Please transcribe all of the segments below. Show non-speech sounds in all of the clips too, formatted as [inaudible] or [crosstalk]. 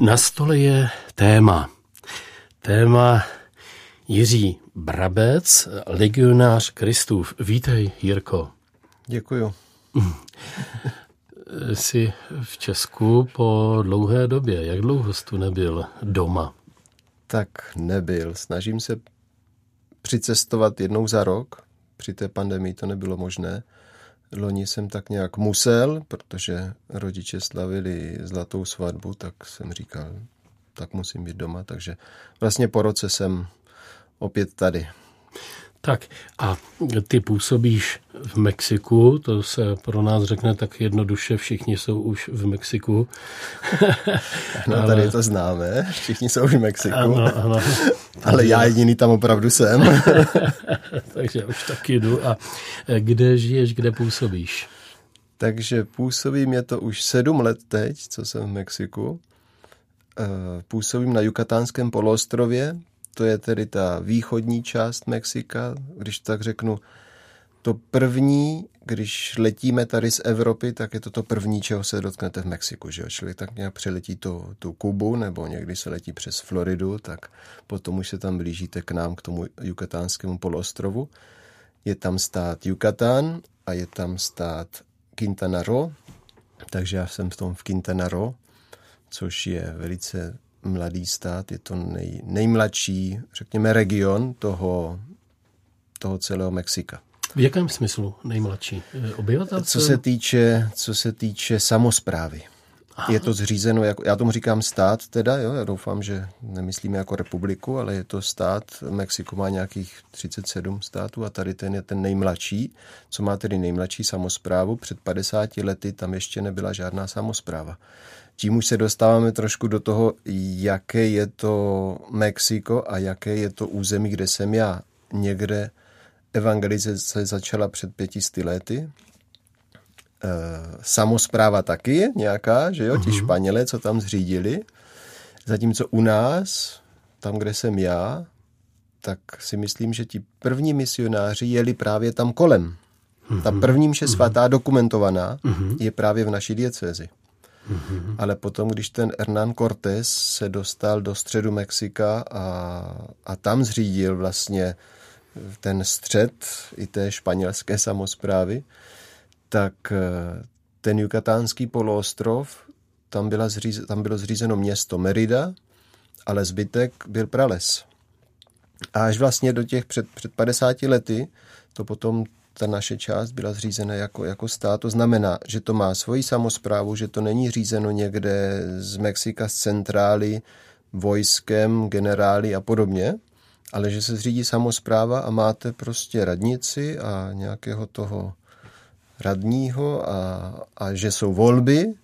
Na stole je téma. Téma Jiří Brabec, legionář Kristův. Vítej, Jirko. Děkuju. [laughs] Jsi v Česku po dlouhé době. Jak dlouho jsi tu nebyl doma? Tak nebyl. Snažím se přicestovat jednou za rok. Při té pandemii to nebylo možné. Loni jsem tak nějak musel, protože rodiče slavili zlatou svatbu, tak jsem říkal, tak musím být doma. Takže vlastně po roce jsem opět tady. Tak a ty působíš v Mexiku, to se pro nás řekne tak jednoduše, všichni jsou už v Mexiku. [laughs] no, Ale... tady to známe, všichni jsou v Mexiku. Ano, ano. [laughs] Ale já jediný tam opravdu jsem. [laughs] Takže už taky jdu. A kde žiješ, kde působíš? Takže působím, je to už sedm let teď, co jsem v Mexiku. Eh, působím na Jukatánském poloostrově, to je tedy ta východní část Mexika, když tak řeknu, to první, když letíme tady z Evropy, tak je to to první, čeho se dotknete v Mexiku. Že jo? Člověk tak nějak přeletí to, tu Kubu, nebo někdy se letí přes Floridu, tak potom už se tam blížíte k nám, k tomu Yucatánskému poloostrovu. Je tam stát Yucatán a je tam stát Quintana Roo, takže já jsem v tom v Quintana Roo, což je velice mladý stát, je to nej, nejmladší, řekněme, region toho, toho celého Mexika. V jakém smyslu nejmladší? Obyvatelstvo? Co se týče, co se týče samozprávy. Aha. Je to zřízeno, jako, já tomu říkám stát teda, jo, já doufám, že nemyslíme jako republiku, ale je to stát, Mexiko má nějakých 37 států a tady ten je ten nejmladší, co má tedy nejmladší samozprávu. Před 50 lety tam ještě nebyla žádná samozpráva. Tím už se dostáváme trošku do toho, jaké je to Mexiko a jaké je to území, kde jsem já. Někde evangelizace začala před pětisty lety, e, samozpráva taky nějaká, že jo, ti mhm. Španělé, co tam zřídili. Zatímco u nás, tam, kde jsem já, tak si myslím, že ti první misionáři jeli právě tam kolem. Ta mhm. první mše svatá dokumentovaná mhm. je právě v naší diecézi. Mm-hmm. Ale potom, když ten Hernán Cortés se dostal do středu Mexika a, a tam zřídil vlastně ten střed i té španělské samozprávy, tak eh, ten jukatánský poloostrov, tam, byla zříz, tam bylo zřízeno město Merida, ale zbytek byl prales. A až vlastně do těch před, před 50 lety to potom ta naše část byla zřízena jako, jako stát. To znamená, že to má svoji samozprávu, že to není řízeno někde z Mexika, z centrály, vojskem, generály a podobně, ale že se zřídí samozpráva a máte prostě radnici a nějakého toho radního a, a že jsou volby.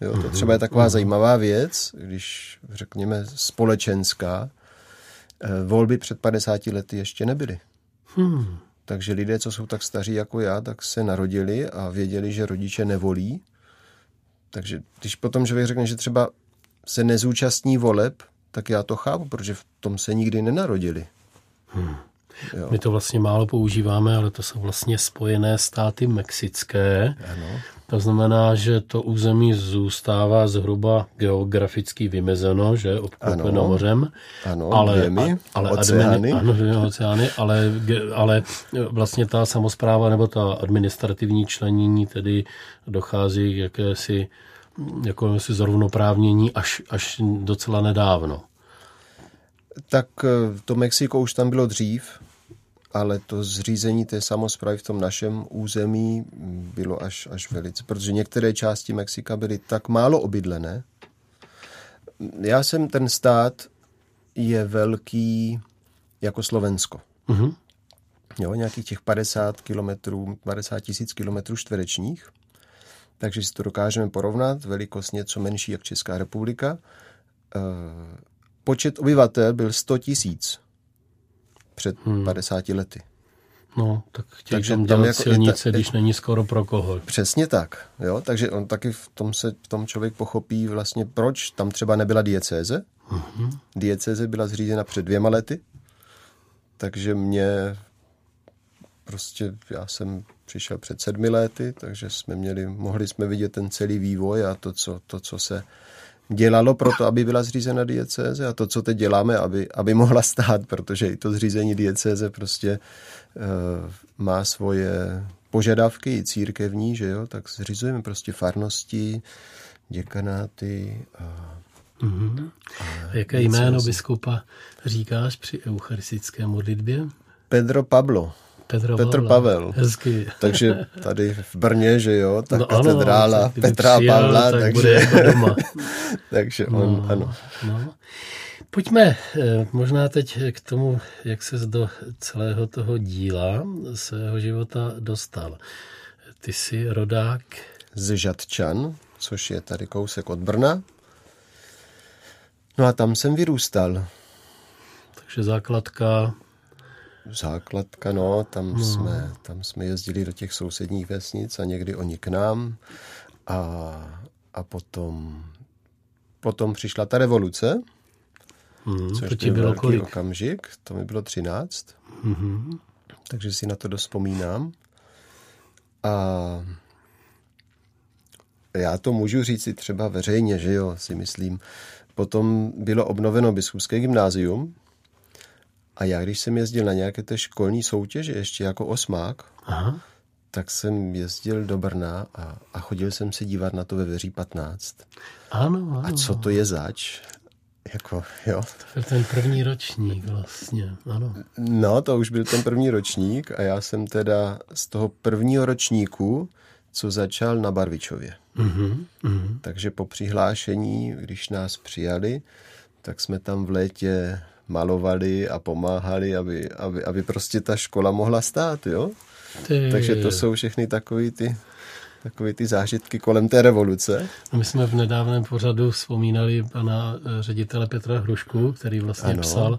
Jo, to třeba je taková mhm. zajímavá věc, když řekněme společenská. Eh, volby před 50 lety ještě nebyly. Hmm. Takže lidé, co jsou tak staří jako já, tak se narodili a věděli, že rodiče nevolí. Takže když potom člověk řekne, že třeba se nezúčastní voleb, tak já to chápu, protože v tom se nikdy nenarodili. Hmm. Jo. My to vlastně málo používáme, ale to jsou vlastně spojené státy mexické. Ano. To znamená, že to území zůstává zhruba geograficky vymezeno, že obklopeno mořem. Ano, ale, dvěmi, a, ale oceány. Admini, ano, dvěmi oceány, ale, ale vlastně ta samozpráva nebo ta administrativní členění tedy dochází k jakési, jakési zrovnoprávnění až, až docela nedávno. Tak eh, to Mexiko už tam bylo dřív, ale to zřízení té samozprávy v tom našem území bylo až, až velice, protože některé části Mexika byly tak málo obydlené. Já jsem ten stát je velký jako Slovensko. Mm-hmm. Jo, nějakých těch 50 kilometrů, 50 tisíc kilometrů čtverečních. Takže si to dokážeme porovnat. Velikost něco menší jak Česká republika. E, počet obyvatel byl 100 tisíc před hmm. 50 lety. No, tak chtějí takže tam dělat jako silnice, ta, když není skoro pro koho. Přesně tak. Jo? Takže on taky v tom se v tom člověk pochopí vlastně, proč tam třeba nebyla diecéze. Mm-hmm. Diecéze byla zřízena před dvěma lety, takže mě prostě, já jsem přišel před sedmi lety, takže jsme měli, mohli jsme vidět ten celý vývoj a to, co, to, co se dělalo pro to, aby byla zřízena diecéze a to, co teď děláme, aby, aby mohla stát, protože i to zřízení diecéze prostě uh, má svoje požadavky i církevní, že jo, tak zřizujeme prostě farnosti, děkanáty a Mm-hmm. A jaké jméno biskupa říkáš při eucharistické modlitbě? Pedro Pablo. Pedro Petr Pavel. Pavel. Hezky. Takže tady v Brně, že jo, ta No no ano, katedrála kdyby Petra přijel, Pavla, tak takže, bude jako doma. [laughs] takže on, ano. No. Pojďme eh, možná teď k tomu, jak se do celého toho díla svého života dostal. Ty jsi rodák Z Žadčan, což je tady kousek od Brna. No a tam jsem vyrůstal. takže základka, Základka, no, tam, no. Jsme, tam jsme jezdili do těch sousedních vesnic a někdy oni k nám. A, a potom, potom přišla ta revoluce, hmm, což to ti byl bylo velký kolik? okamžik, to mi bylo 13, Mhm. takže si na to dost vzpomínám. A já to můžu říct si třeba veřejně, že jo, si myslím. Potom bylo obnoveno biskupské gymnázium a já, když jsem jezdil na nějaké té školní soutěže, ještě jako osmák, Aha. tak jsem jezdil do Brna a, a chodil jsem se dívat na to ve Veří 15. Ano, ano. A co to je zač? Jako, jo. To je ten první ročník vlastně, ano. No, to už byl ten první ročník a já jsem teda z toho prvního ročníku, co začal na Barvičově. Mhm, mhm. Takže po přihlášení, když nás přijali, tak jsme tam v létě malovali a pomáhali, aby, aby, aby prostě ta škola mohla stát, jo? Ty, Takže to jsou všechny takové ty, takové ty zážitky kolem té revoluce. My jsme v nedávném pořadu vzpomínali pana eh, ředitele Petra Hrušku, který vlastně Ano. psal,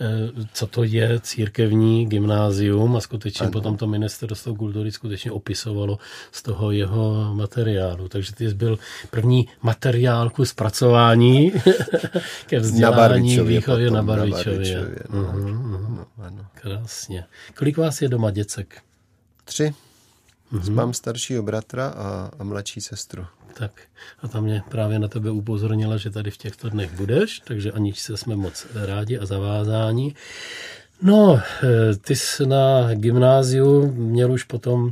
eh, co to je církevní gymnázium a skutečně ano. potom to ministerstvo kultury skutečně opisovalo z toho jeho materiálu. Takže ty jsi byl první materiál ku zpracování [laughs] ke vzdělání Barvičově výchově potom, na na Barvičově. Barvičově, no. Mhm. No, ano. Krásně. Kolik vás je doma děcek? Tři. Mm-hmm. Mám staršího bratra a, a mladší sestru. Tak a tam mě právě na tebe upozornila, že tady v těchto dnech budeš, takže aniž se jsme moc rádi a zavázáni. No, eh, ty jsi na gymnáziu měl už potom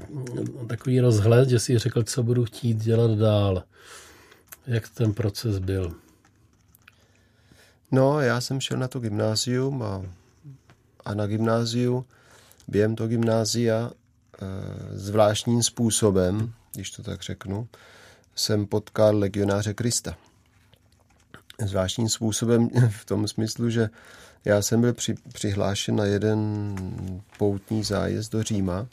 takový rozhled, že si řekl, co budu chtít dělat dál. Jak ten proces byl? No, já jsem šel na to gymnázium a, a na gymnáziu, během toho gymnázia, zvláštním způsobem, když to tak řeknu, jsem potkal legionáře Krista. Zvláštním způsobem [laughs] v tom smyslu, že já jsem byl při, přihlášen na jeden poutní zájezd do Říma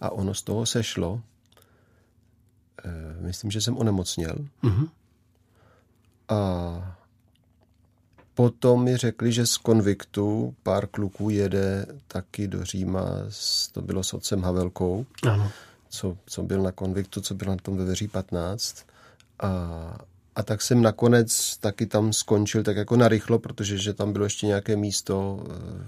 a ono z toho sešlo. E, myslím, že jsem onemocněl. Mhm. A potom mi řekli, že z konviktu pár kluků jede taky do Říma, to bylo s otcem Havelkou, Ano. co, co byl na konviktu, co byl na tom ve Veří 15. A, a tak jsem nakonec taky tam skončil tak jako narychlo, protože že tam bylo ještě nějaké místo eh,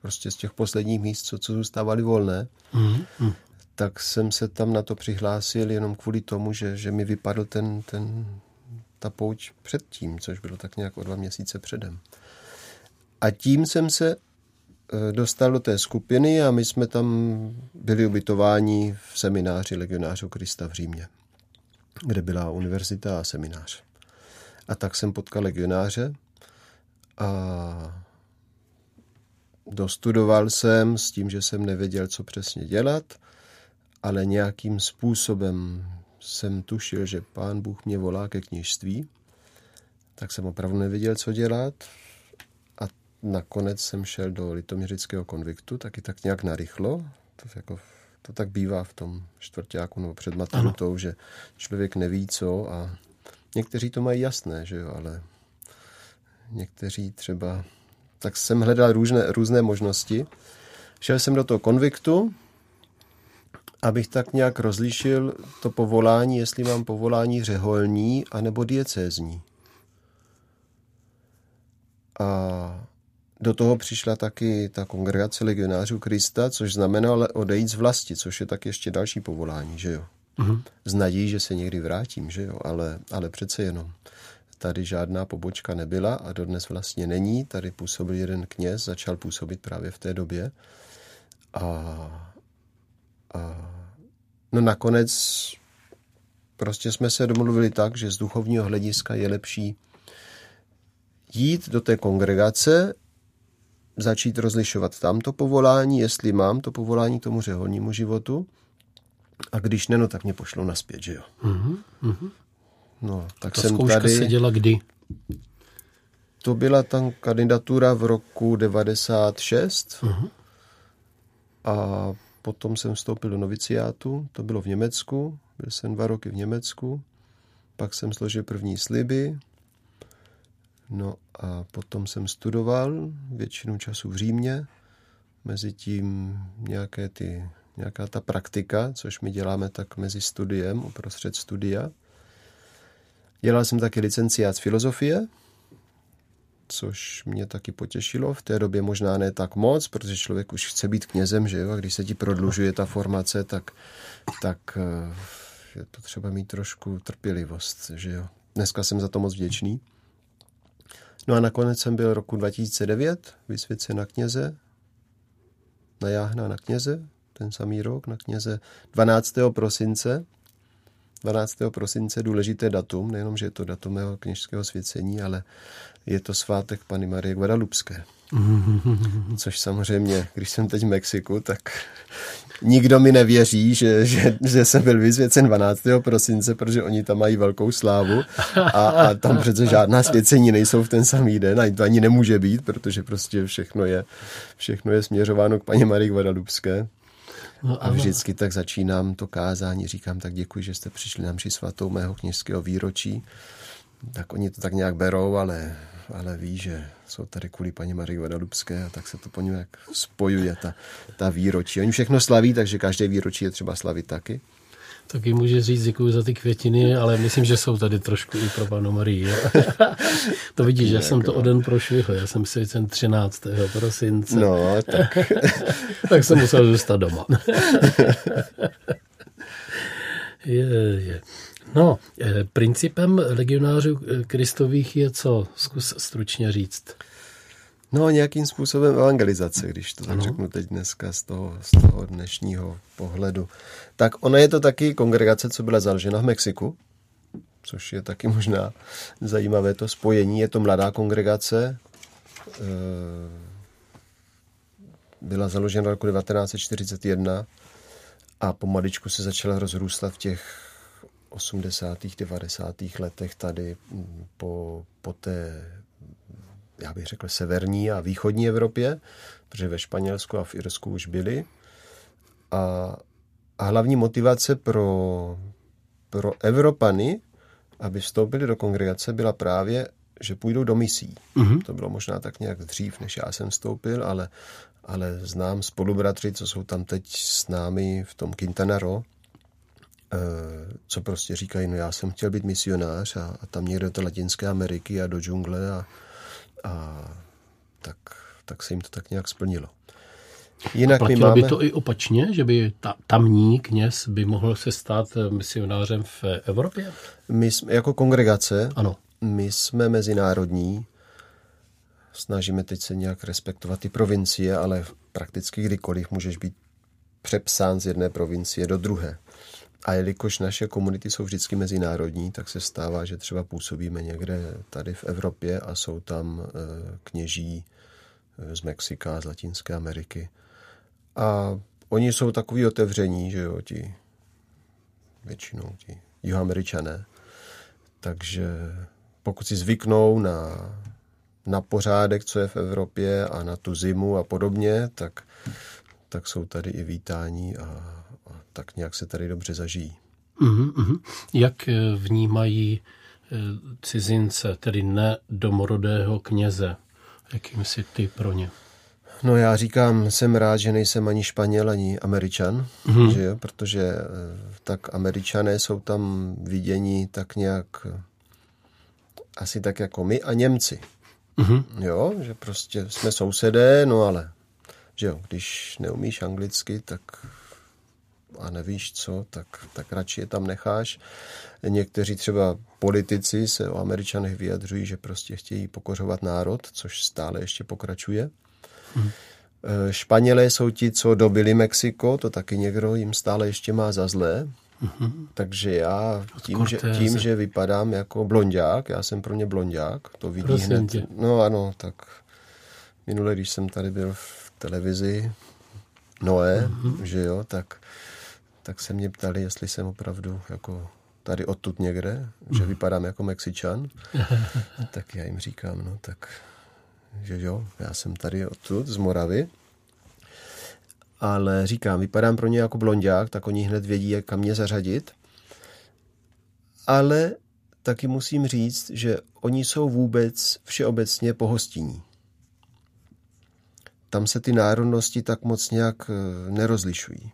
prostě z těch posledních míst, co, co zůstávaly volné Mhm. mhm. tak jsem se tam na to přihlásil jenom kvůli tomu, že, že mi vypadl ten, ten, ta pouť předtím, což bylo tak nějak o dva měsíce předem. A tím jsem se eh, dostal do té skupiny a my jsme tam byli ubytováni v semináři legionářů Krista v Římě, kde byla univerzita a seminář. A tak jsem potkal legionáře a dostudoval jsem s tím, že jsem nevěděl, co přesně dělat, ale nějakým způsobem jsem tušil, že pán Bůh mě volá ke kněžství, tak jsem opravdu nevěděl, co dělat. A nakonec jsem šel do litoměřického konviktu, taky tak nějak narychlo, to, jako, to tak bývá v tom čtvrtáku nebo před maturitou, že člověk neví co a někteří to mají jasné, že jo, ale někteří třeba... Tak jsem hledal různé, různé možnosti. Šel jsem do toho konviktu, abych tak nějak rozlišil to povolání, jestli mám povolání řeholní anebo diecézní. A do toho přišla taky ta kongregace legionářů Krista, což znamenalo odejít z vlasti, což je tak ještě další povolání, že jo. Mm-hmm. Nadějí, že se někdy vrátím, že jo, ale, ale přece jenom. Tady žádná pobočka nebyla a dodnes vlastně není. Tady působil jeden kněz, začal působit právě v té době. A, a no nakonec prostě jsme se domluvili tak, že z duchovního hlediska je lepší jít do té kongregace, začít rozlišovat tamto povolání, jestli mám to povolání k tomu řeholnímu životu, a když ne, no tak mě pošlou naspět, že jo. Mm-hmm. No, tak Ta jsem zkouška tady... se děla kdy? To byla tam kandidatura v roku 96 uh-huh. a potom jsem vstoupil do noviciátu, to bylo v Německu, byl jsem dva roky v Německu, pak jsem složil první sliby, no a potom jsem studoval většinu času v Římě, mezi tím nějaké ty, nějaká ta praktika, což my děláme tak mezi studiem, uprostřed studia. Dělal jsem taky licenciát z filozofie, což mě taky potěšilo. V té době možná ne tak moc, protože člověk už chce být knězem, že jo, a když se ti prodlužuje ta formace, tak, tak eh, je to třeba mít trošku trpělivost, že jo. Dneska jsem za to moc vděčný. No a nakonec jsem byl roku 2009 vysvěcen na kněze, na jáhna na kněze, ten samý rok, na kněze 12. prosince 12. prosince důležité datum, nejenom, že je to datum mého kněžského svěcení, ale je to svátek Pany Marie Guadalupské. [laughs] Což samozřejmě, když jsem teď v Mexiku, tak nikdo mi nevěří, že, že, že jsem byl vyzvěcen 12. prosince, protože oni tam mají velkou slávu a, a tam přece žádná svěcení nejsou v ten samý den a to ani nemůže být, protože prostě všechno je, všechno je směřováno k paní Marii Guadalupské. No, a vždycky tak začínám to kázání, říkám tak děkuji, že jste přišli na mši svatou mého kněžského výročí. Tak oni to tak nějak berou, ale, ale ví, že jsou tady kvůli paní Marii Guadalupské a tak se to po něm spojuje, ta, ta výročí. Oni všechno slaví, takže každé výročí je třeba slavit taky. Taky může říct děkuji za ty květiny, ale myslím, že jsou tady trošku i pro panu Marii. [laughs] to vidíš, že jsem to o den prošvihl. Já jsem si ten 13. prosince. No, tak. [laughs] tak jsem musel zůstat doma. [laughs] je, je. No, eh, principem legionářů eh, kristových je co? Zkus stručně říct. No, nějakým způsobem evangelizace, když to tak ano. řeknu teď dneska z toho, z toho dnešního pohledu. Tak ona je to taky kongregace, co byla založena v Mexiku, což je taky možná zajímavé to spojení. Je to mladá kongregace, eh, byla založena v roku 1941 a pomaličku se začala rozrůstat v těch 80. 90. letech tady mm, po, po té já bych řekl, severní a východní Evropě, protože ve Španělsku a v Irsku už byli. A, a hlavní motivace pro, pro Evropany, aby vstoupili do kongregace, byla právě, že půjdou do misí. Mm-hmm. To bylo možná tak nějak dřív, než já jsem vstoupil, ale, ale znám spolubratři, co jsou tam teď s námi v tom Quintanaro, eh, co prostě říkají, no já jsem chtěl být misionář a, a tam někde do Latinské Ameriky a do džungle a, a tak, tak se jim to tak nějak splnilo. Jinak a platilo máme... by to i opačně, že by ta, tamní kněz by mohl se stát misionářem v Evropě? My jsme, jako kongregace, ano. my jsme mezinárodní, snažíme teď se nějak respektovat ty provincie, ale prakticky kdykoliv můžeš být přepsán z jedné provincie do druhé. A jelikož naše komunity jsou vždycky mezinárodní, tak se stává, že třeba působíme někde tady v Evropě a jsou tam eh, kněží eh, z Mexika, z Latinské Ameriky. A oni jsou takový otevření, že jo, ti většinou ti jihoameričané. Takže pokud si zvyknou na, na pořádek, co je v Evropě a na tu zimu a podobně, tak, tak jsou tady i vítání a tak nějak se tady dobře zažijí. Mm-hmm. Jak eh, vnímají eh, cizince, tedy ne domorodého kněze? Jakým jsi ty pro ně? No já říkám, jsem rád, že nejsem ani Španěl, ani Američan, mm-hmm. že jo? protože eh, tak Američané jsou tam viděni tak nějak asi tak jako my a Němci. Mm-hmm. Jo, že prostě jsme sousedé, no ale že jo, když neumíš anglicky, tak a nevíš co, tak, tak radši je tam necháš. Někteří třeba politici se o Američanech vyjadřují, že prostě chtějí pokořovat národ, což stále ještě pokračuje. Hmm. Španělé jsou ti, co dobili Mexiko, to taky někdo jim stále ještě má za zlé. Mm-hmm. Takže já tím, že, tím, že vypadám jako blondák, já jsem pro ně blondák, to vidí Prosím hned. Tě. No ano, tak minule, když jsem tady byl v televizi Noé, mm-hmm. že jo, tak, tak se mě ptali, jestli jsem opravdu jako tady odtud někde, že mhm. vypadám jako Mexičan. [laughs] tak já jim říkám, no tak, že jo, já jsem tady odtud, z Moravy ale říkám, vypadám pro ně jako blondák, tak oni hned vědí, jak kam mě zařadit. Ale taky musím říct, že oni jsou vůbec všeobecně pohostinní. Tam se ty národnosti tak moc nějak eh, nerozlišují.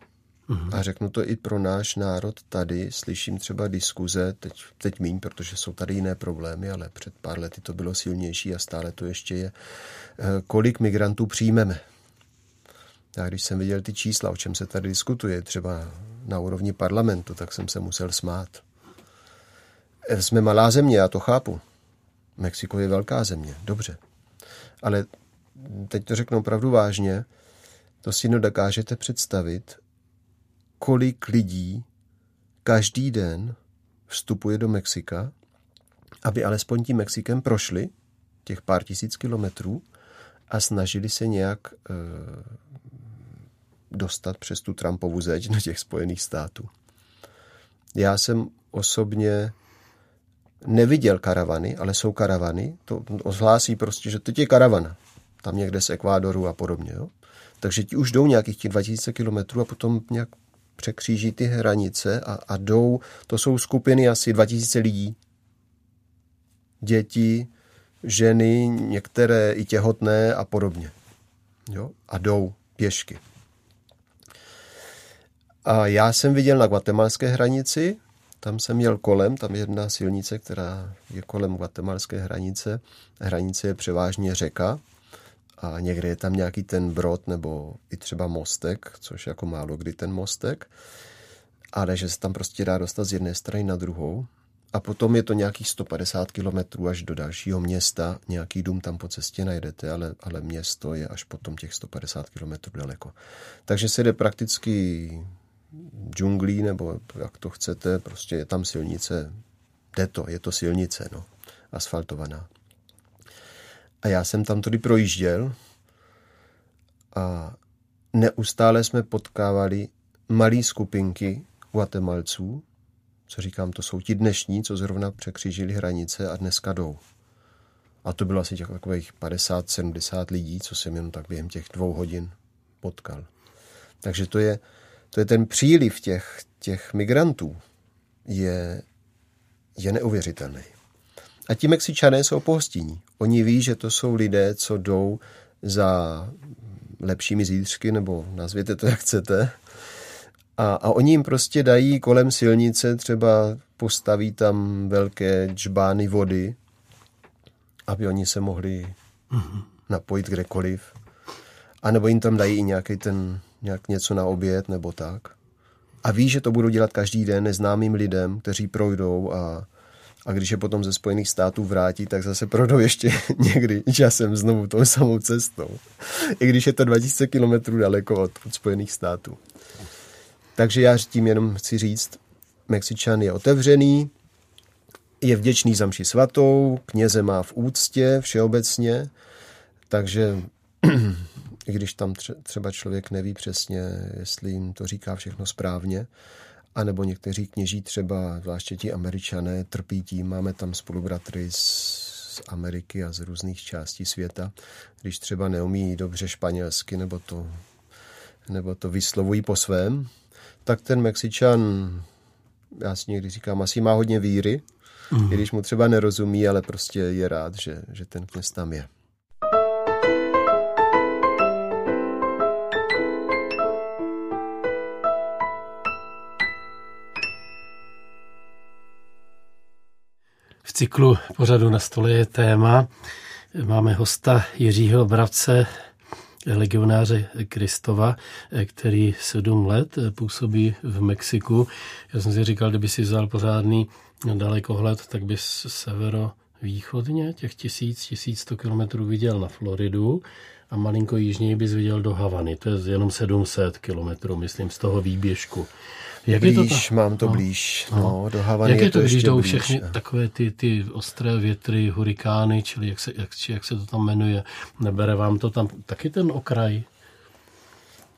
Uhum. A řeknu to i pro náš národ tady, slyším třeba diskuze, teď, teď míň, protože jsou tady jiné problémy, ale před pár lety to bylo silnější a stále to ještě je, eh, kolik migrantů přijmeme. Já když jsem viděl ty čísla, o čem se tady diskutuje, třeba na úrovni parlamentu, tak jsem se musel smát. Eh, jsme malá země, já to chápu. Mexiko je velká země, dobře. Ale teď to řeknu opravdu vážně, to si nedokážete představit, kolik lidí každý den vstupuje do Mexika, aby alespoň tím Mexikem prošli těch pár tisíc kilometrů a snažili se nějak e, dostat přes tu Trumpovu zeď do těch Spojených států. Já jsem osobně neviděl karavany, ale jsou karavany. To ohlásí prostě, že teď je karavana. Tam někde z Ekvádoru a podobně. Jo? Takže ti už jdou nějakých těch 2000 kilometrů a potom nějak překříží ty hranice a, a jdou, to jsou skupiny asi 2000 lidí. Děti, ženy, některé i těhotné a podobně. Jo? A jdou pěšky. A já jsem viděl na guatemalské hranici, tam jsem měl kolem, tam je jedna silnice, která je kolem guatemalské hranice. Hranice je převážně řeka a někde je tam nějaký ten brod nebo i třeba mostek, což jako málo kdy ten mostek, ale že se tam prostě dá dostat z jedné strany na druhou. A potom je to nějakých 150 kilometrů až do dalšího města. Nějaký dům tam po cestě najdete, ale, ale město je až potom těch 150 kilometrů daleko. Takže se jde prakticky džunglí, nebo jak to chcete, prostě je tam silnice, jde to, je to silnice, no, asfaltovaná. A já jsem tam tady projížděl a neustále jsme potkávali malé skupinky Guatemalců, co říkám, to jsou ti dnešní, co zrovna překřížili hranice a dneska jdou. A to bylo asi těch takových 50-70 lidí, co jsem jen tak během těch dvou hodin potkal. Takže to je, to je ten příliv těch, těch migrantů, je, je neuvěřitelný. A ti Mexičané jsou pohostinní. Oni ví, že to jsou lidé, co jdou za lepšími zítřky, nebo nazvěte to, [laughs] jak chcete. A, a oni jim prostě dají kolem silnice, třeba postaví tam velké džbány vody, aby oni se mohli napojit kdekoliv. A nebo jim tam dají i nějaký ten nějak něco na oběd nebo tak. A ví, že to budou dělat každý den neznámým lidem, kteří projdou a, a když je potom ze Spojených států vrátí, tak zase projdou ještě [laughs] někdy časem znovu tou samou cestou. I když je to 2000 kilometrů daleko od, od Spojených států. Takže já tím jenom chci říct, Mexičan je otevřený, je vděčný za mši svatou, kněze má v úctě všeobecně, takže [clears throat] i když tam třeba člověk neví přesně, jestli jim to říká všechno správně, a nebo někteří kněží třeba, zvláště ti američané, trpí tím, máme tam spolubratry z Ameriky a z různých částí světa, když třeba neumí dobře španělsky nebo to, nebo to vyslovují po svém, tak ten Mexičan, já si někdy říkám, asi má hodně víry, mm. i když mu třeba nerozumí, ale prostě je rád, že, že ten kněz tam je. Cyklu pořadu na stole je téma. Máme hosta Jiřího Bravce legionáře Kristova, který sedm let působí v Mexiku. Já jsem si říkal, kdyby si vzal pořádný dalekohled, tak by severo východně těch tisíc, tisíc sto kilometrů viděl na Floridu a malinko jižněji bys viděl do Havany. To je jenom 700 kilometrů, myslím, z toho výběžku. Jak blíž, je to ta... mám to no, blíž. No, no, do Havany Jak je to, to když jdou všechny ne? takové ty, ty ostré větry, hurikány, čili jak se, jak, či jak se to tam jmenuje, nebere vám to tam taky ten okraj?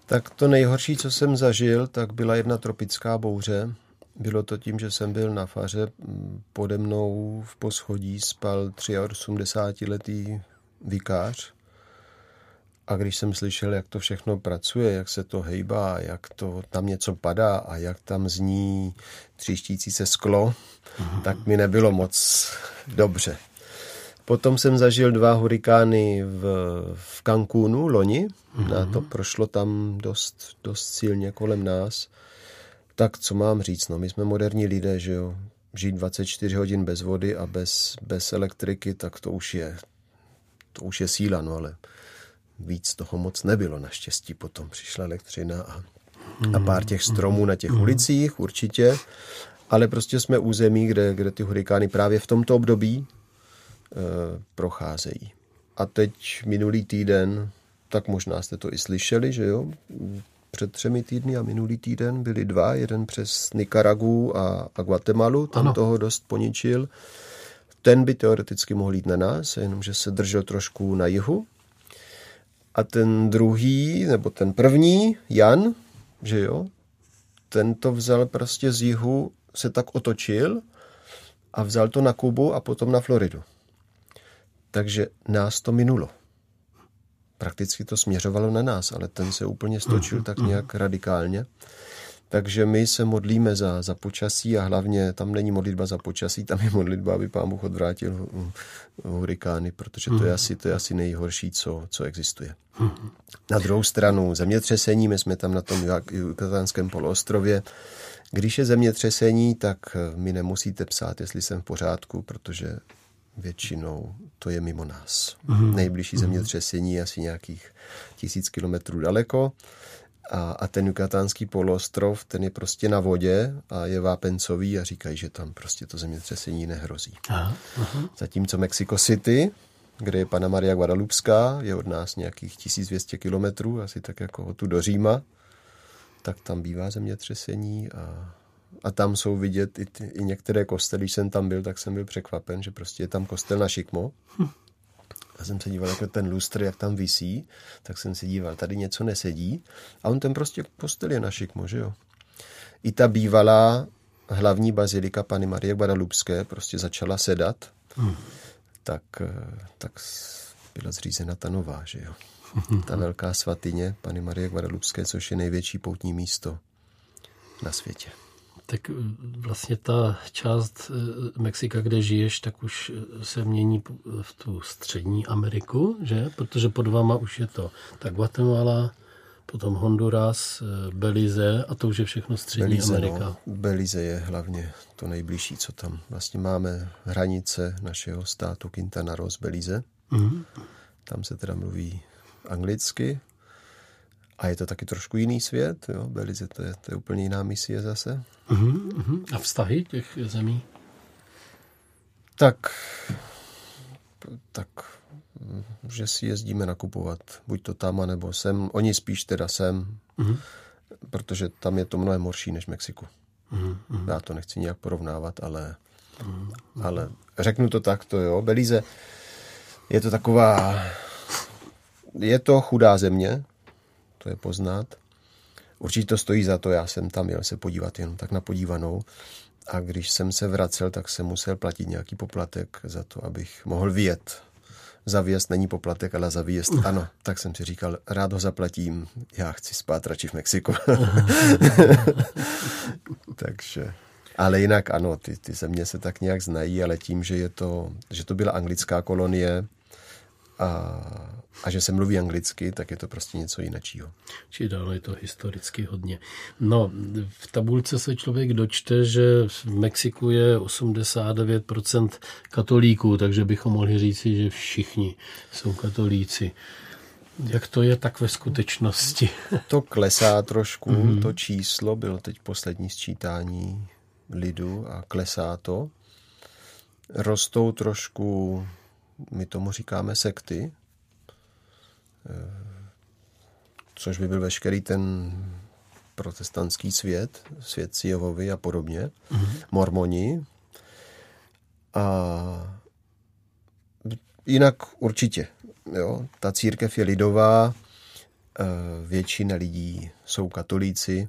Tak to nejhorší, co jsem zažil, tak byla jedna tropická bouře. Bylo to tím, že jsem byl na faře, pode mnou v poschodí spal 83-letý vikář a když jsem slyšel, jak to všechno pracuje, jak se to hejbá, jak to tam něco padá a jak tam zní tříštící se sklo, Aha. tak mi nebylo moc dobře. Potom jsem zažil dva hurikány v, v Cancúnu loni. A to prošlo tam dost, dost silně kolem nás. Tak co mám říct, no my jsme moderní lidé, že jo. Žít 24 hodin bez vody a bez, bez elektriky, tak to už je, to už je síla, no ale víc toho moc nebylo naštěstí. Potom přišla elektřina a, a pár těch stromů na těch ulicích určitě, ale prostě jsme území, kde, kde ty hurikány právě v tomto období e, procházejí. A teď minulý týden, tak možná jste to i slyšeli, že jo, před třemi týdny a minulý týden byly dva, jeden přes Nikaragu a, a Guatemalu, tam ano. toho dost poničil. Ten by teoreticky mohl jít na nás, jenomže se držel trošku na jihu, a ten druhý, nebo ten první, Jan, že jo, ten to vzal prostě z jihu, se tak otočil a vzal to na Kubu a potom na Floridu. Takže nás to minulo. Prakticky to směřovalo na nás, ale ten se úplně stočil tak nějak radikálně. Takže my se modlíme za, za počasí a hlavně tam není modlitba za počasí, tam je modlitba, aby pán Bůh odvrátil hurikány, protože to je mhm. asi, to je asi nejhorší, co, co existuje. Mhm. Na druhou stranu zemětřesení, my jsme tam na tom Jukatánském poloostrově, když je zemětřesení, tak mi nemusíte psát, jestli jsem v pořádku, protože většinou to je mimo nás. Mm. Nejbližší zemětřesení je asi nějakých tisíc kilometrů daleko a, a ten Jukatánský poloostrov, ten je prostě na vodě a je vápencový a říkají, že tam prostě to zemětřesení nehrozí. Aha, aha. Zatímco Mexico City, kde je Pana Maria Guadalupská, je od nás nějakých 1200 kilometrů, asi tak jako tu do Říma, tak tam bývá zemětřesení a, a tam jsou vidět i, ty, i některé kostely. Když jsem tam byl, tak jsem byl překvapen, že prostě je tam kostel na Šikmo. Hm já jsem se díval jako ten lustr, jak tam visí, tak jsem se díval, tady něco nesedí. A on ten prostě postel je na šikmo, že jo. I ta bývalá hlavní bazilika Pany Marie Guadalupské prostě začala sedat, hmm. tak, tak byla zřízena ta nová, že jo. [laughs] Ta velká svatyně Pany Marie Guadalupské, což je největší poutní místo na světě. Tak eh, vlastně ta část eh, Mexika, kde žiješ, tak už eh, se mění v tu střední Ameriku, že? Protože pod váma už je to tak Guatemala, potom Honduras, Belize a to už je všechno střední Belize, Amerika. No. Belize je hlavně to nejbližší, co tam. Vlastně máme hranice našeho státu Quintana Roo z Belize. Mm-hmm. Tam se teda mluví anglicky, a je to taky trošku jiný svět, jo? Belize to je, to je úplně jiná misie zase. Uh-huh, uh-huh. A vztahy těch zemí? Tak, tak, že si jezdíme nakupovat, buď to tam, nebo sem. Oni spíš teda sem, uh-huh. protože tam je to mnohem horší než v Mexiku. Uh-huh. Já to nechci nějak porovnávat, ale, uh-huh. ale řeknu to takto, jo. Belize je to taková, je to chudá země, to je poznat. Určitě to stojí za to, já jsem tam měl se podívat jenom tak na podívanou. A když jsem se vracel, tak jsem musel platit nějaký poplatek za to, abych mohl vyjet. Za výjezd není poplatek, ale za výjezd ano. Tak jsem si říkal, rád ho zaplatím, já chci spát radši v Mexiku. [laughs] Takže, ale jinak ano, ty, ty země se tak nějak znají, ale tím, že, je to, že to byla anglická kolonie, a, a že se mluví anglicky, tak je to prostě něco jiného. Či dále je to historicky hodně. No, v tabulce se člověk dočte, že v Mexiku je 89% katolíků, takže bychom mohli říci, že všichni jsou katolíci. Jak to je tak ve skutečnosti? [laughs] To klesá trošku, mm-hmm. to číslo bylo teď poslední sčítání lidu a klesá to. Rostou trošku, my tomu říkáme sekty, eh, což by byl veškerý ten protestantský svět, svět Jehovy a podobně, mm-hmm. mormoni. A jinak určitě, jo, ta církev je lidová, eh, většina lidí jsou katolíci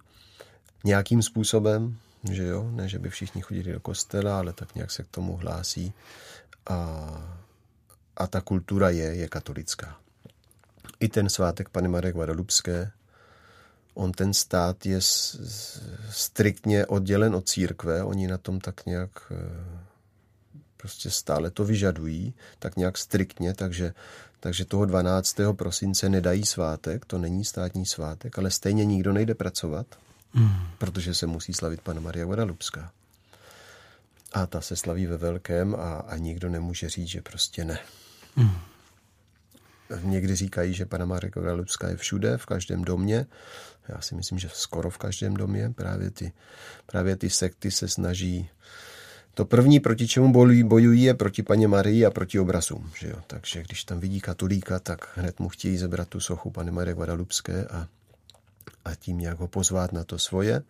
nějakým způsobem, že jo, ne, že by všichni chodili do kostela, ale tak nějak se k tomu hlásí a, a ta kultura je, je katolická. I ten svátek Pany Marie Guadalupské, on ten stát je striktně oddělen od církve, oni na tom tak nějak eh, prostě stále to vyžadují, tak nějak striktně, takže, takže toho 12. prosince nedají svátek, to není státní svátek, ale stejně nikdo nejde pracovat, mm. protože se musí slavit Pana Maria Guadalupská. A ta se slaví ve velkém a, a nikdo nemůže říct, že prostě ne. Mm. Někdy říkají, že Pana Maria Guadalupská je všude, v každém domě. Já si myslím, že skoro v každém domě. Právě ty, právě ty sekty se snaží to první, proti čemu bojují, je proti paně Marii a proti obrazům. Že jo? Takže když tam vidí katolíka, tak hned mu chtějí zebrat tu sochu Pany Marie Guadalupské a, a tím nějak ho pozvat na to svoje.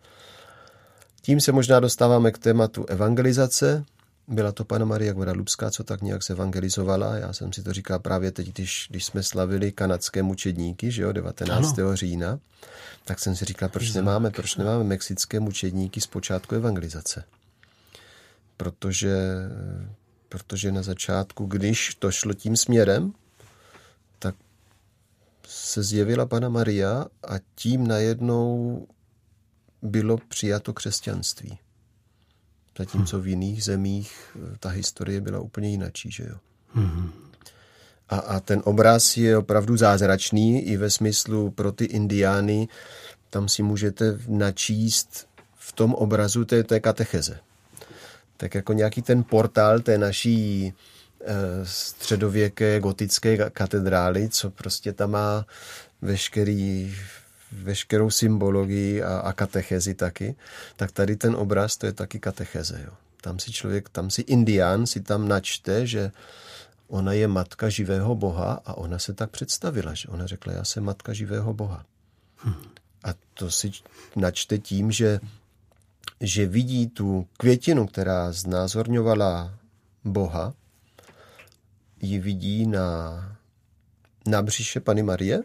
Tím se možná dostáváme k tématu evangelizace. Byla to Pana Maria Guadalupská, co tak nějak evangelizovala. Já jsem si to říkal právě teď, když, když jsme slavili kanadské mučedníky, že jo, 19. Ano. října, tak jsem si říkal, proč nemáme, proč nemáme mexické mučedníky z počátku evangelizace protože, protože na začátku, když to šlo tím směrem, tak se zjevila Pana Maria a tím najednou bylo přijato křesťanství. Zatímco v jiných zemích ta historie byla úplně jinačí, že jo. A, a ten obraz je opravdu zázračný i ve smyslu pro ty indiány, tam si můžete načíst v tom obrazu té, té katecheze tak jako nějaký ten portál té naší eh, středověké gotické katedrály, co prostě tam má veškerý, veškerou symbologii a, a katechezi taky, tak tady ten obraz, to je taky katecheze. Jo. Tam si člověk, tam si indián si tam načte, že ona je matka živého boha a ona se tak představila, že ona řekla, já jsem matka živého boha. Hmm. A to si načte tím, že že vidí tu květinu, která znázorňovala Boha, ji vidí na, na břiše Pany Marie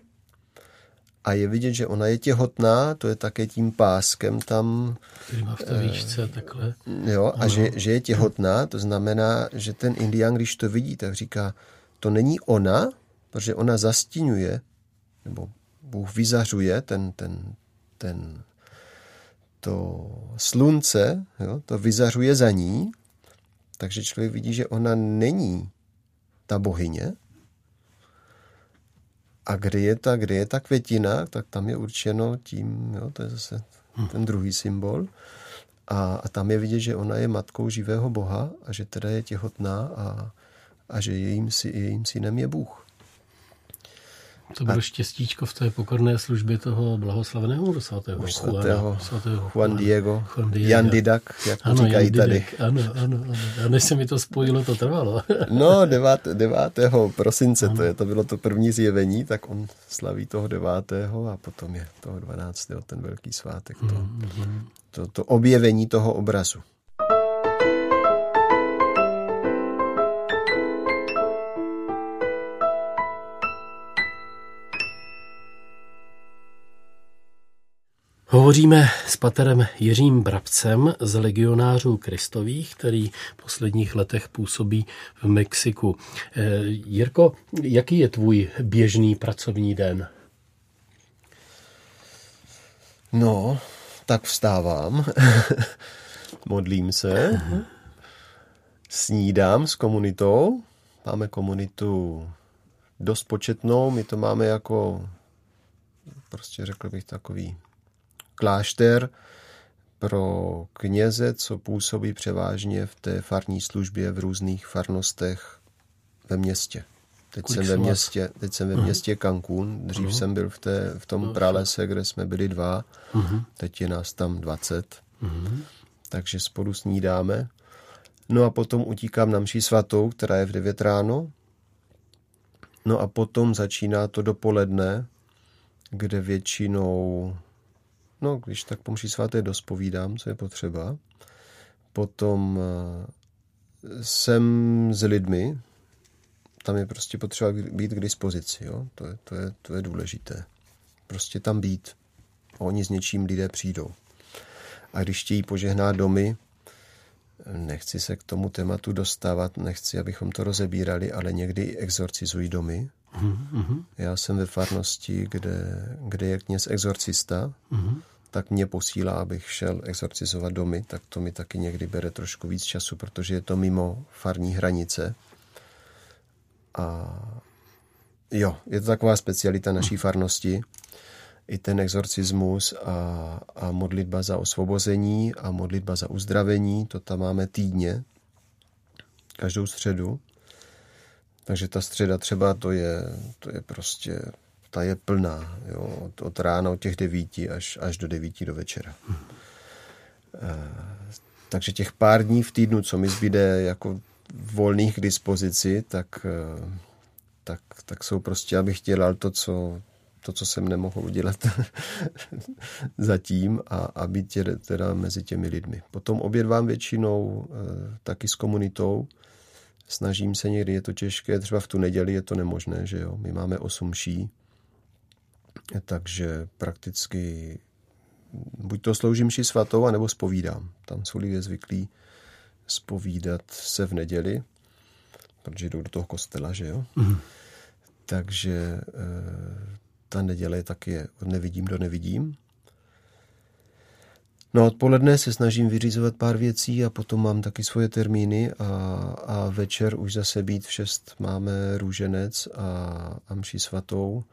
a je vidět, že ona je těhotná, to je také tím páskem tam. Který má v té výšce takhle. Jo, a že, že je těhotná, to znamená, že ten indián, když to vidí, tak říká, to není ona, protože ona zastínuje, nebo Bůh vyzařuje ten, ten, ten to slunce, jo, to vyzařuje za ní, takže člověk vidí, že ona není ta bohyně. A kde je ta, kde je ta květina, tak tam je určeno tím, jo, to je zase ten druhý symbol. A, a tam je vidět, že ona je matkou živého Boha a že teda je těhotná a, a že jejím, jejím synem je Bůh. To bylo a... štěstíčko v té pokorné službě toho blahoslaveného svatého, Už svatého, svatého Juan Diego, Juan Diego. Jan Didak, jak ano, říkají Jan tady. Ano, ano, ano. A než se mi to spojilo, to trvalo. [laughs] no, 9. 9. prosince ano. to je, to bylo to první zjevení, tak on slaví toho 9. a potom je toho 12. ten velký svátek, to, mm-hmm. to, to objevení toho obrazu. Hovoříme s paterem Jiřím Brabcem z legionářů Kristových, který v posledních letech působí v Mexiku. Eh, Jirko, jaký je tvůj běžný pracovní den? No, tak vstávám, [laughs] modlím se, snídám s komunitou. Máme komunitu dost početnou, my to máme jako, prostě řekl bych takový klášter pro kněze, co působí převážně v té farní službě v různých farnostech ve městě. Teď jsem, ve městě, teď jsem ve mhm. městě Cancún, dřív uh-huh. jsem byl v, té, v tom pralese, kde jsme byli dva, uh-huh. teď je nás tam 20, uh-huh. takže spolu snídáme. No a potom utíkám na mší svatou, která je v 9 ráno. No a potom začíná to dopoledne, kde většinou, no když tak po mší svaté dospovídám, co je potřeba. Potom eh, jsem s lidmi, tam je prostě potřeba být k dispozici, jo? To, je, to, je, to je důležité. Prostě tam být. Oni s něčím lidé přijdou. A když chtějí požehnat domy, nechci se k tomu tématu dostávat, nechci, abychom to rozebírali, ale někdy exorcizují domy. Mm-hmm. Já jsem ve farnosti, kde, kde je kněz exorcista, mm-hmm. tak mě posílá, abych šel exorcizovat domy, tak to mi taky někdy bere trošku víc času, protože je to mimo farní hranice. A jo, je to taková specialita naší farnosti i ten exorcismus a, a modlitba za osvobození a modlitba za uzdravení, to tam máme týdně, každou středu. Takže ta středa třeba to je, to je prostě, ta je plná, jo, od, od rána od těch devíti až, až do devíti do večera. Hmm. Takže těch pár dní v týdnu, co mi zbyde jako volných k dispozici, tak, e, tak, tak jsou prostě, abych dělal to, co, to, co jsem nemohl udělat [laughs] zatím a, a být teda mezi těmi lidmi. Potom obědvám většinou e, taky s komunitou. Snažím se někdy, je to těžké, třeba v tu neděli je to nemožné, že jo. My máme osm ší, takže prakticky buď to sloužím ši svatou, anebo spovídám. Tam jsou lidé zvyklí spovídat se v neděli, protože jdou do toho kostela, že jo. Mm. Takže e, ta neděle taky je od nevidím do nevidím. No odpoledne se snažím vyřízovat pár věcí a potom mám taky svoje termíny a, a večer už zase být v šest máme růženec a, a mši svatou,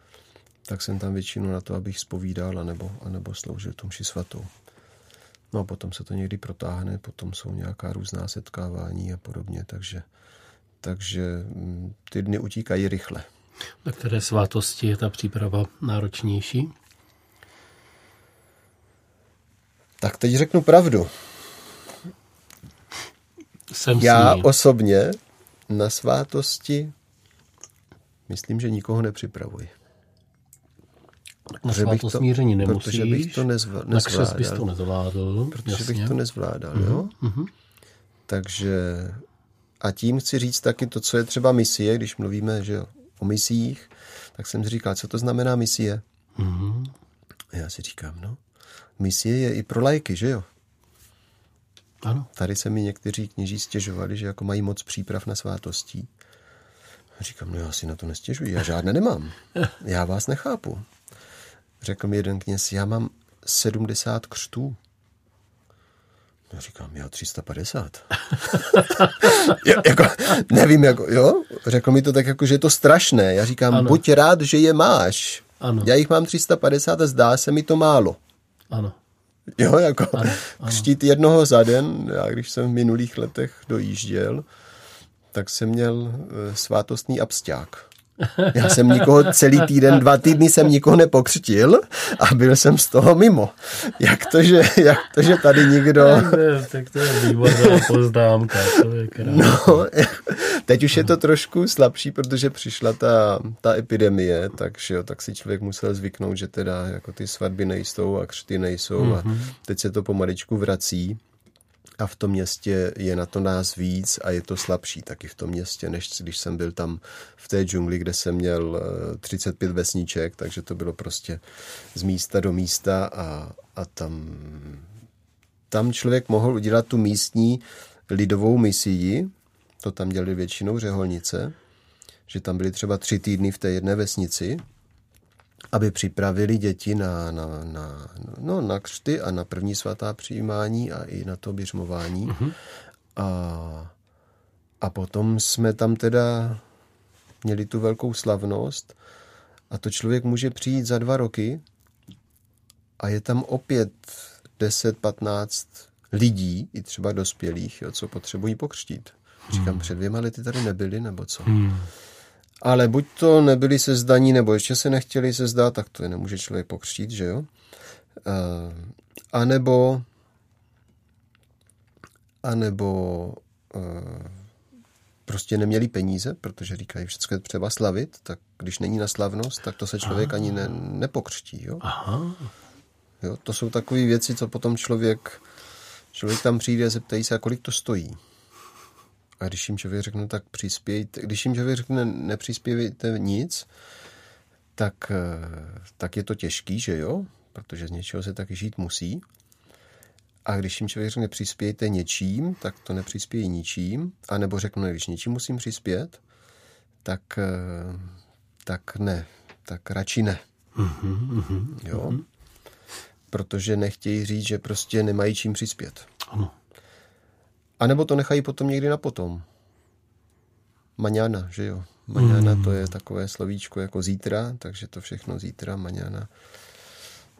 tak jsem tam většinu na to, abych spovídal anebo, anebo sloužil tu mši svatou. No a potom se to někdy protáhne, potom jsou nějaká různá setkávání a podobně, takže, takže mm, ty dny utíkají rychle. Na které svátosti je ta příprava náročnější? Tak teď řeknu pravdu. Jsem Já osobně na svátosti myslím, že nikoho nepřipravuji. Na svátost to, smíření nemusíš. Protože bych to nezva, nezvládal. Na křes bys to nezvládl. Protože jasně. bych to nezvládal, mm-hmm. jo. Mm-hmm. Takže a tím chci říct taky to, co je třeba misie, když mluvíme, že o misích, tak jsem si říkal, co to znamená misie. Mm-hmm. A já si říkám, no, misie je i pro lajky, že jo? Ano. Tady se mi někteří kněží stěžovali, že jako mají moc příprav na svátostí. A říkám, no já si na to nestěžuji, já žádné nemám. Já vás nechápu. Řekl mi jeden kněz, já mám 70 křtů. Já říkám, já 350. [laughs] jo, jako, nevím, jako, jo? Řekl mi to tak, jako, že je to strašné. Já říkám, ano. buď rád, že je máš. Ano. Já jich mám 350 a zdá se mi to málo. Ano. Jo, jako ano, ano. křtít jednoho za den, já když jsem v minulých letech dojížděl, tak jsem měl eh, svátostný absťák. [laughs] Já jsem nikoho celý týden, dva týdny jsem nikoho nepokřtil a byl jsem z toho mimo. Jak to, že, jak to, že tady nikdo... [laughs] tak to je výborná poznámka. To je no, [laughs] teď už je to trošku slabší, protože přišla ta, ta epidemie, takže jo, tak si člověk musel zvyknout, že teda jako ty svatby nejsou a křty nejsou mm-hmm. a mhm. teď se to pomaličku vrací a v tom městě je na to nás víc a je to slabší taky v tom městě, než když jsem byl tam v té džungli, kde jsem měl 35 eh, vesníček, takže to bylo prostě z místa do místa a, a tam, tam člověk mohl udělat tu místní lidovou misii, to tam dělali většinou řeholnice, že tam byly třeba tři týdny v té jedné vesnici aby připravili děti na, na, na, no, na křty a na první svatá přijímání a i na to běžmování. Mm-hmm. A, a potom jsme tam teda měli tu velkou slavnost a to člověk může přijít za dva roky a je tam opět 10-15 lidí, i třeba dospělých, jo, co potřebují pokřtít. Říkám, hmm. před dvěma lety tady nebyli, nebo co? Hmm. Ale buď to nebyli se zdaní, nebo ještě se nechtěli se zdát, tak to je nemůže člověk pokřtít, že jo? A nebo a nebo prostě neměli peníze, protože říkají, všechno je třeba slavit, tak když není na slavnost, tak to se člověk Aha. ani ne, nepokřtí. Jo? Aha. Jo, to jsou takové věci, co potom člověk, člověk tam přijde a zeptají se, a kolik to stojí. A když jim člověk řekne, tak přispějte, když jim člověk řekne, nepřispějte nic, tak, eh, tak je to těžký, že jo? Protože z něčeho se taky žít musí. A když jim člověk řekne, přispějte něčím, tak to nepřispějí ničím. A nebo řekne, když něčím musím přispět, tak, eh, tak ne, tak radši ne. Mm-hmm, jo? Mm-hmm. Protože nechtějí říct, že prostě nemají čím přispět. Ano. A nebo to nechají potom někdy na potom. Maňana, že jo? Maňana mm. to je takové slovíčko jako zítra, takže to všechno zítra, maňana.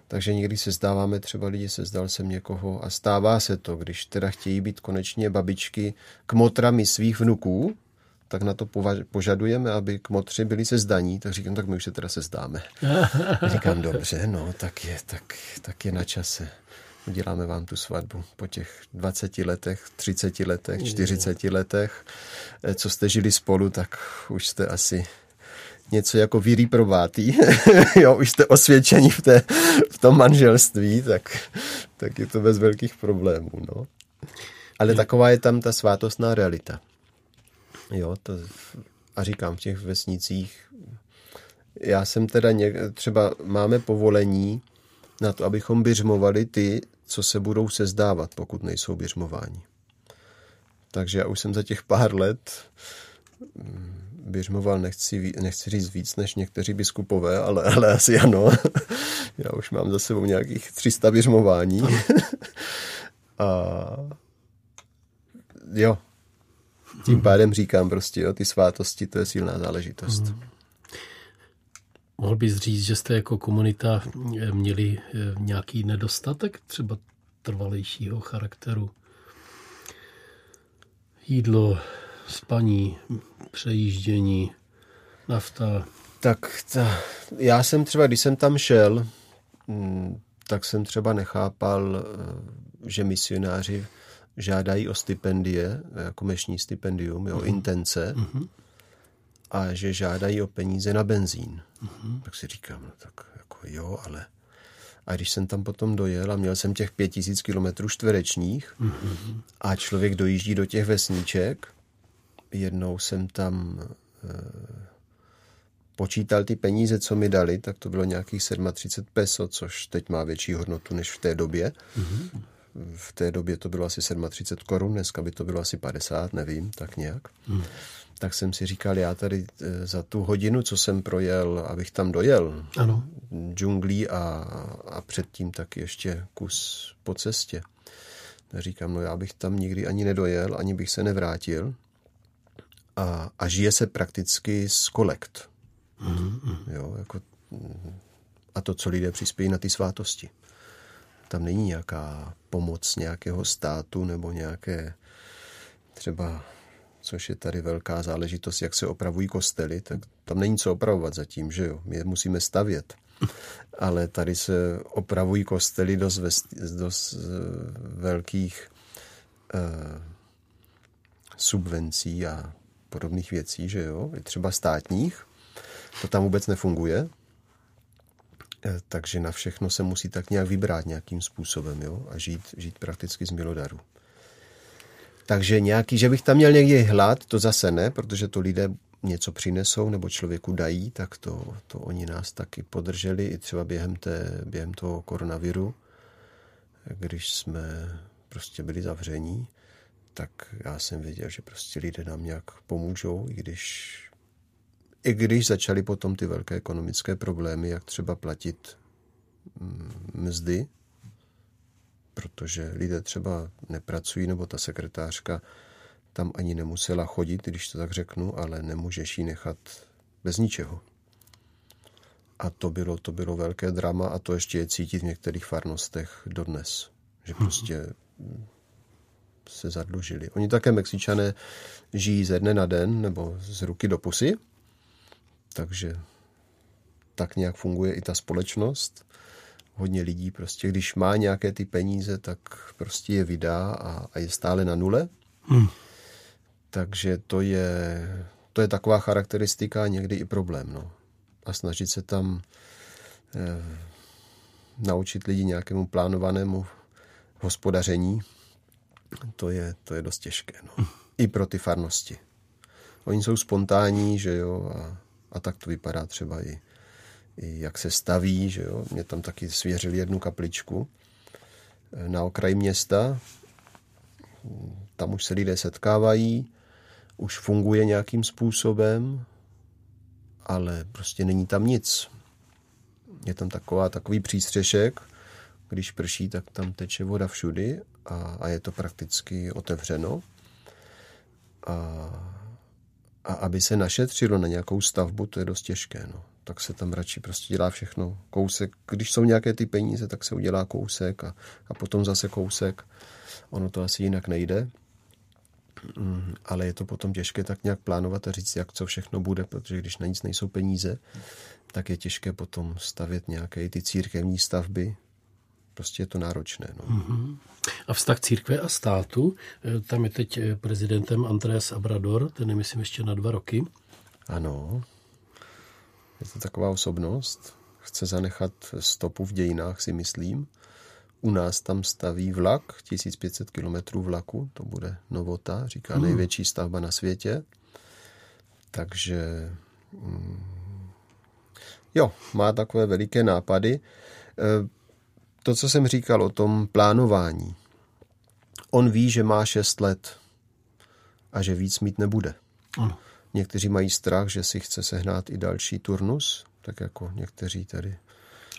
Takže někdy se zdáváme, třeba lidi se zdal jsem někoho a stává se to, když teda chtějí být konečně babičky kmotrami svých vnuků, tak na to požadujeme, aby kmotři byli se zdaní, tak říkám, tak my už se teda se zdáme. [laughs] říkám, dobře, no, tak je, tak, tak je na čase. Uděláme vám tu svatbu po těch 20 letech, 30 letech, 40 letech, eh, co jste žili spolu, tak už jste asi něco jako víry [laughs] jo, už jste osvědčení v, té, v tom manželství, tak, tak je to bez velkých problémů, no. Ale taková je tam ta svátostná realita. Jo, to, a říkám, v těch vesnicích, já jsem teda, něk, třeba máme povolení na to, abychom běžmovali ty, co se budou sezdávat, pokud nejsou běžmováni. Takže já už jsem za těch pár let běžmoval, nechci, nechci říct víc než někteří biskupové, ale, ale asi ano. [laughs] Já už mám za sebou nějakých 300 běžmování. [laughs] A jo, tím pádem říkám prostě, jo, ty svátosti, to je silná záležitost. Hmm. Mohl bys říct, že jste jako komunita měli eh, nějaký nedostatek třeba trvalejšího charakteru? Jídlo, spaní, přejíždění, nafta. Tak ta, já jsem třeba, když jsem tam šel, mm, tak jsem třeba nechápal, eh, že misionáři žádají o stipendie, jako mešní stipendium, jo, uh-huh. intence, uh-huh. A že žádají o peníze na benzín. Uh-huh. Tak si říkám, no tak jako jo, ale... A když jsem tam potom dojel a měl jsem těch pět tisíc kilometrů čtverečních uh-huh. a člověk dojíždí do těch vesníček, jednou jsem tam e, počítal ty peníze, co mi dali, tak to bylo nějakých 37 peso, což teď má větší hodnotu než v té době. Mm-hmm. V té době to bylo asi 37 korun, dneska by to bylo asi 50, nevím, tak nějak. Mm. Tak jsem si říkal, já tady e, za tu hodinu, co jsem projel, abych tam dojel, ano. džunglí a, a předtím tak ještě kus po cestě. Tak říkám, no já bych tam nikdy ani nedojel, ani bych se nevrátil a, a žije se prakticky z kolekt. Mm-hmm. Jo, jako, a to, co lidé přispějí na ty svátosti. Tam není nějaká pomoc nějakého státu nebo nějaké třeba, což je tady velká záležitost, jak se opravují kostely, tak tam není co opravovat zatím, že jo? My je musíme stavět. Ale tady se opravují kostely dost, vest, dost uh, velkých uh, subvencí a podobných věcí, že jo, i třeba státních, to tam vůbec nefunguje, e, takže na všechno se musí tak nějak vybrat nějakým způsobem, jo, a žít, žít prakticky z milodaru. Takže nějaký, že bych tam měl někde hlad, to zase ne, protože to lidé něco přinesou nebo člověku dají, tak to, to oni nás taky podrželi i třeba během, té, během toho koronaviru, když jsme prostě byli zavření tak já jsem věděl, že prostě lidé nám nějak pomůžou, i když, i když začaly potom ty velké ekonomické problémy, jak třeba platit mm, mzdy, protože lidé třeba nepracují, nebo ta sekretářka tam ani nemusela chodit, když to tak řeknu, ale nemůžeš ji nechat bez ničeho. A to bylo, to bylo velké drama a to ještě je cítit v některých farnostech dodnes. Že prostě se zadlužili. Oni také Mexičané žijí ze dne na den nebo z ruky do pusy, takže tak nějak funguje i ta společnost. Hodně lidí prostě, když má nějaké ty peníze, tak prostě je vydá a, a je stále na nule. Hmm. Takže to je, to je taková charakteristika a někdy i problém. No. A snažit se tam eh, naučit lidi nějakému plánovanému hospodaření, to je, to je dost těžké. No. Hmm. I pro ty farnosti. Oni jsou spontánní, že jo, a, a tak to vypadá třeba i, i jak se staví, že jo. Mě tam taky svěřili jednu kapličku eh, na okraji města. Tam už se lidé setkávají, už funguje nějakým způsobem, ale prostě není tam nic. Je tam taková, takový přístřešek, když prší, tak tam teče voda všudy a, a je to prakticky otevřeno. A a aby se našetřilo na nějakou stavbu, to je dost těžké. No. Tak se tam radši prostě dělá všechno kousek. Když jsou nějaké ty peníze, tak se udělá kousek a, a potom zase kousek. Ono to asi jinak nejde. Mm, ale je to potom těžké tak nějak plánovat a říct, jak co všechno bude, protože když na nic nejsou peníze, tak je těžké potom stavět nějaké ty církevní stavby, prostě je to náročné. No. Mm-hmm. A vztah církve a státu, eh, tam je teď eh, prezidentem Andreas Abrador, ten je myslím ještě na dva roky. Ano, je to taková osobnost, chce zanechat stopu v dějinách, si myslím. U nás tam staví vlak, 1500 km vlaku, to bude novota, říká mm. největší stavba na světě. Takže mm, jo, má takové veliké nápady. To, co jsem říkal o tom plánování. On ví, že má šest let a že víc mít nebude. Ano. Někteří mají strach, že si chce sehnat i další turnus, tak jako někteří tady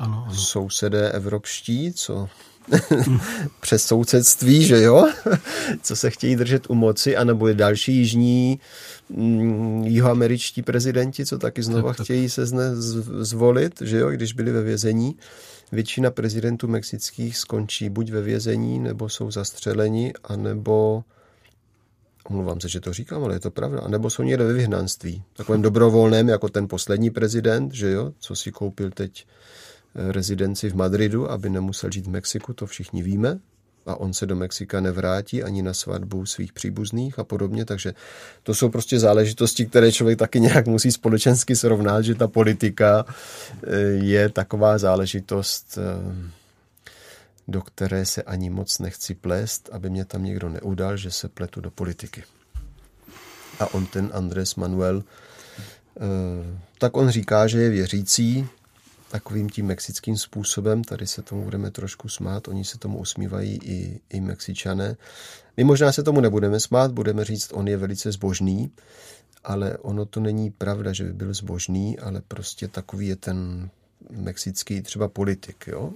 ano, ano. sousedé evropští, co [laughs] přes sousedství, že jo, [laughs] co se chtějí držet u moci, anebo je další jižní mm, jihoameričtí prezidenti, co taky znova tak, tak. chtějí se zne, zvolit, že jo, když byli ve vězení. Většina prezidentů mexických skončí buď ve vězení, nebo jsou zastřeleni, anebo omlouvám se, že to říkám, ale je to pravda, anebo jsou někde ve vyhnanství, takovém dobrovolném, jako ten poslední prezident, že jo, co si koupil teď rezidenci v Madridu, aby nemusel žít v Mexiku, to všichni víme, a on se do Mexika nevrátí ani na svatbu svých příbuzných a podobně, takže to jsou prostě záležitosti, které člověk taky nějak musí společensky srovnat, že ta politika eh, je taková záležitost, eh, do které se ani moc nechci plést, aby mě tam někdo neudal, že se pletu do politiky. A on ten Andrés Manuel, eh, tak on říká, že je věřící, takovým tím mexickým způsobem. Tady se tomu budeme trošku smát, oni se tomu usmívají i, i Mexičané. My možná se tomu nebudeme smát, budeme říct, on je velice zbožný, ale ono to není pravda, že by byl zbožný, ale prostě takový je ten mexický třeba politik, jo?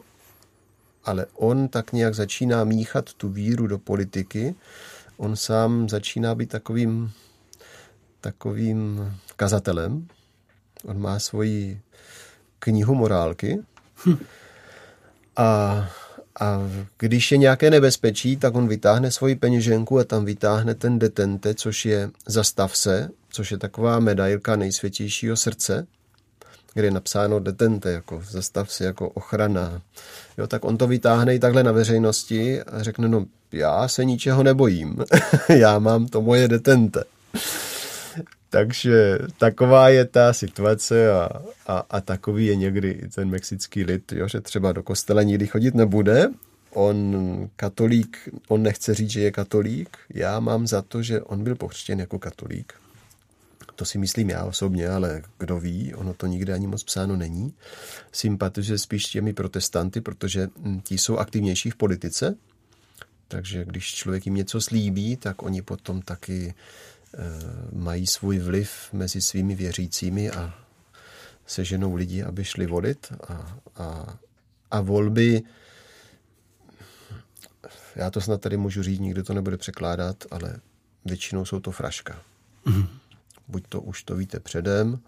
Ale on tak nějak začíná míchat tu víru do politiky, on sám začíná být takovým takovým kazatelem. On má svoji knihu morálky. Hm. A, a když je nějaké nebezpečí, tak on vytáhne svoji peněženku a tam vytáhne ten detente, což je zastav se, což je taková medailka nejsvětějšího srdce, kde je napsáno detente, jako zastav se, jako ochrana. Jo, tak on to vytáhne i takhle na veřejnosti a řekne, no já se ničeho nebojím, [laughs] já mám to moje detente. Takže taková je ta situace a, a, a takový je někdy ten mexický lid, jo, že třeba do kostela nikdy chodit nebude. On katolík, on nechce říct, že je katolík. Já mám za to, že on byl pokřtěn jako katolík. To si myslím já osobně, ale kdo ví, ono to nikde ani moc psáno není. Sympatizuje spíš těmi protestanty, protože ti jsou aktivnější v politice, takže když člověk jim něco slíbí, tak oni potom taky mají svůj vliv mezi svými věřícími a seženou lidi, aby šli volit a, a, a volby já to snad tady můžu říct, nikdo to nebude překládat, ale většinou jsou to fraška. Mm. Buď to už to víte předem,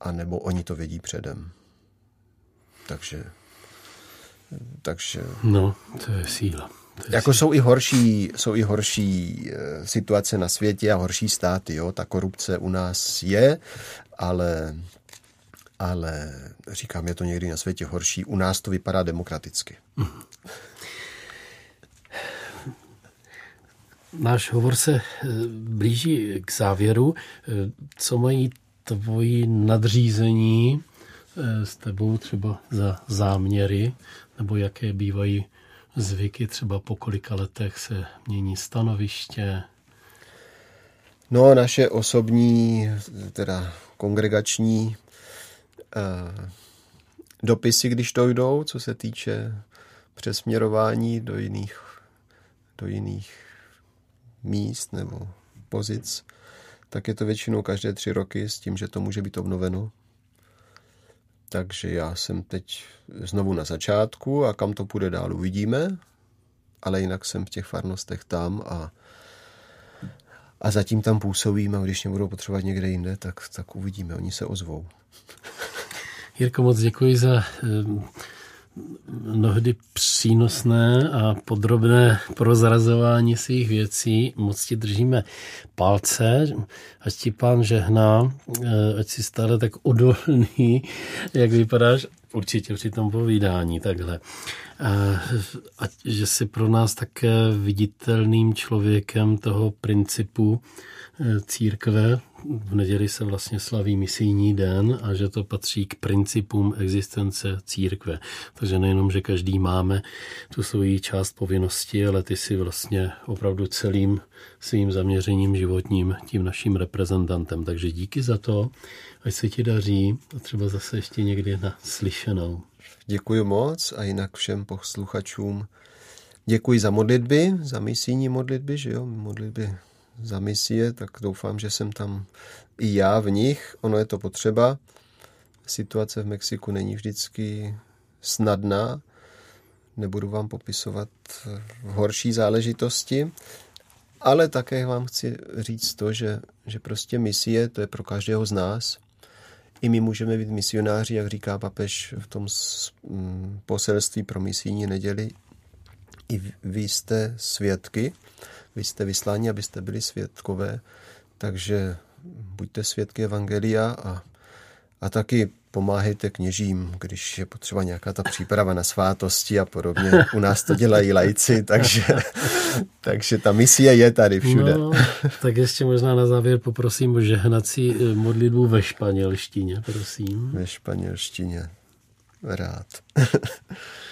anebo oni to vědí předem. Takže, takže... No, to je síla. Jako jsou i horší, jsou i horší eh, situace na světě a horší státy. Jo? Ta korupce u nás je, ale, ale říkám, je to někdy na světě horší. U nás to vypadá demokraticky. Náš hovor se eh, blíží k závěru. Eh, co mají tvoji nadřízení s tebou třeba za záměry, nebo jaké bývají zvyky, třeba po kolika letech se mění stanoviště? No, naše osobní, teda kongregační eh, dopisy, když dojdou, co se týče přesměrování do jiných, do jiných míst nebo pozic, tak je to většinou každé tři roky s tím, že to může být obnoveno. Takže já jsem teď znovu na začátku a kam to půjde dál uvidíme, ale jinak jsem v těch farnostech tam a, a zatím tam působím a když mě budou potřebovat někde jinde, tak, tak uvidíme, oni se ozvou. Jirko, moc děkuji za eh, mnohdy přínosné a podrobné prozrazování svých věcí. Moc ti držíme palce, ať ti pán žehná, eh, ať si stále tak odolný, jak vypadáš určitě při tom povídání takhle. A že jsi pro nás také viditelným člověkem toho principu eh, církve, v neděli se vlastně slaví misijní den a že to patří k principům existence církve. Takže nejenom, že každý máme tu svoji část povinnosti, ale ty si vlastně opravdu celým svým zaměřením životním tím naším reprezentantem. Takže díky za to, ať se ti daří a třeba zase ještě někdy na slyšenou. Děkuji moc a jinak všem posluchačům děkuji za modlitby, za misijní modlitby, že jo, modlitby za misie, tak doufám, že jsem tam i já v nich. Ono je to potřeba. Situace v Mexiku není vždycky snadná. Nebudu vám popisovat horší záležitosti, ale také vám chci říct to, že, že prostě misie, to je pro každého z nás. I my můžeme být misionáři, jak říká papež v tom mm, poselství pro misijní neděli. I vy jste svědky vy jste vysláni, abyste byli svědkové, takže buďte svědky Evangelia a, a taky pomáhejte kněžím, když je potřeba nějaká ta příprava na svátosti a podobně. U nás to dělají lajci, [laughs] takže, takže ta misie je tady všude. No, tak ještě možná na závěr poprosím o žehnací eh, modlitbu ve španělštině, prosím. Ve španělštině. Rád. [laughs]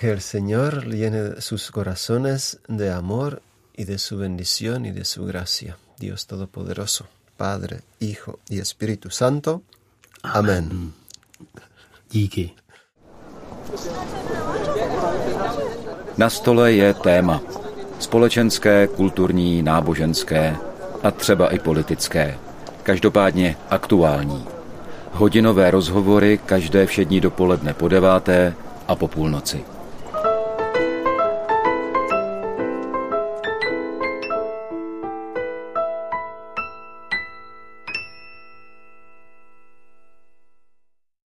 Que el Señor llene sus corazones de amor y de su bendición y de su gracia. Dios Todopoderoso, Padre, Hijo y Espíritu Santo. Amen. Díky. Na stole je téma. Společenské, kulturní, náboženské a třeba i politické. Každopádně aktuální. Hodinové rozhovory každé všední dopoledne po deváté a po půlnoci.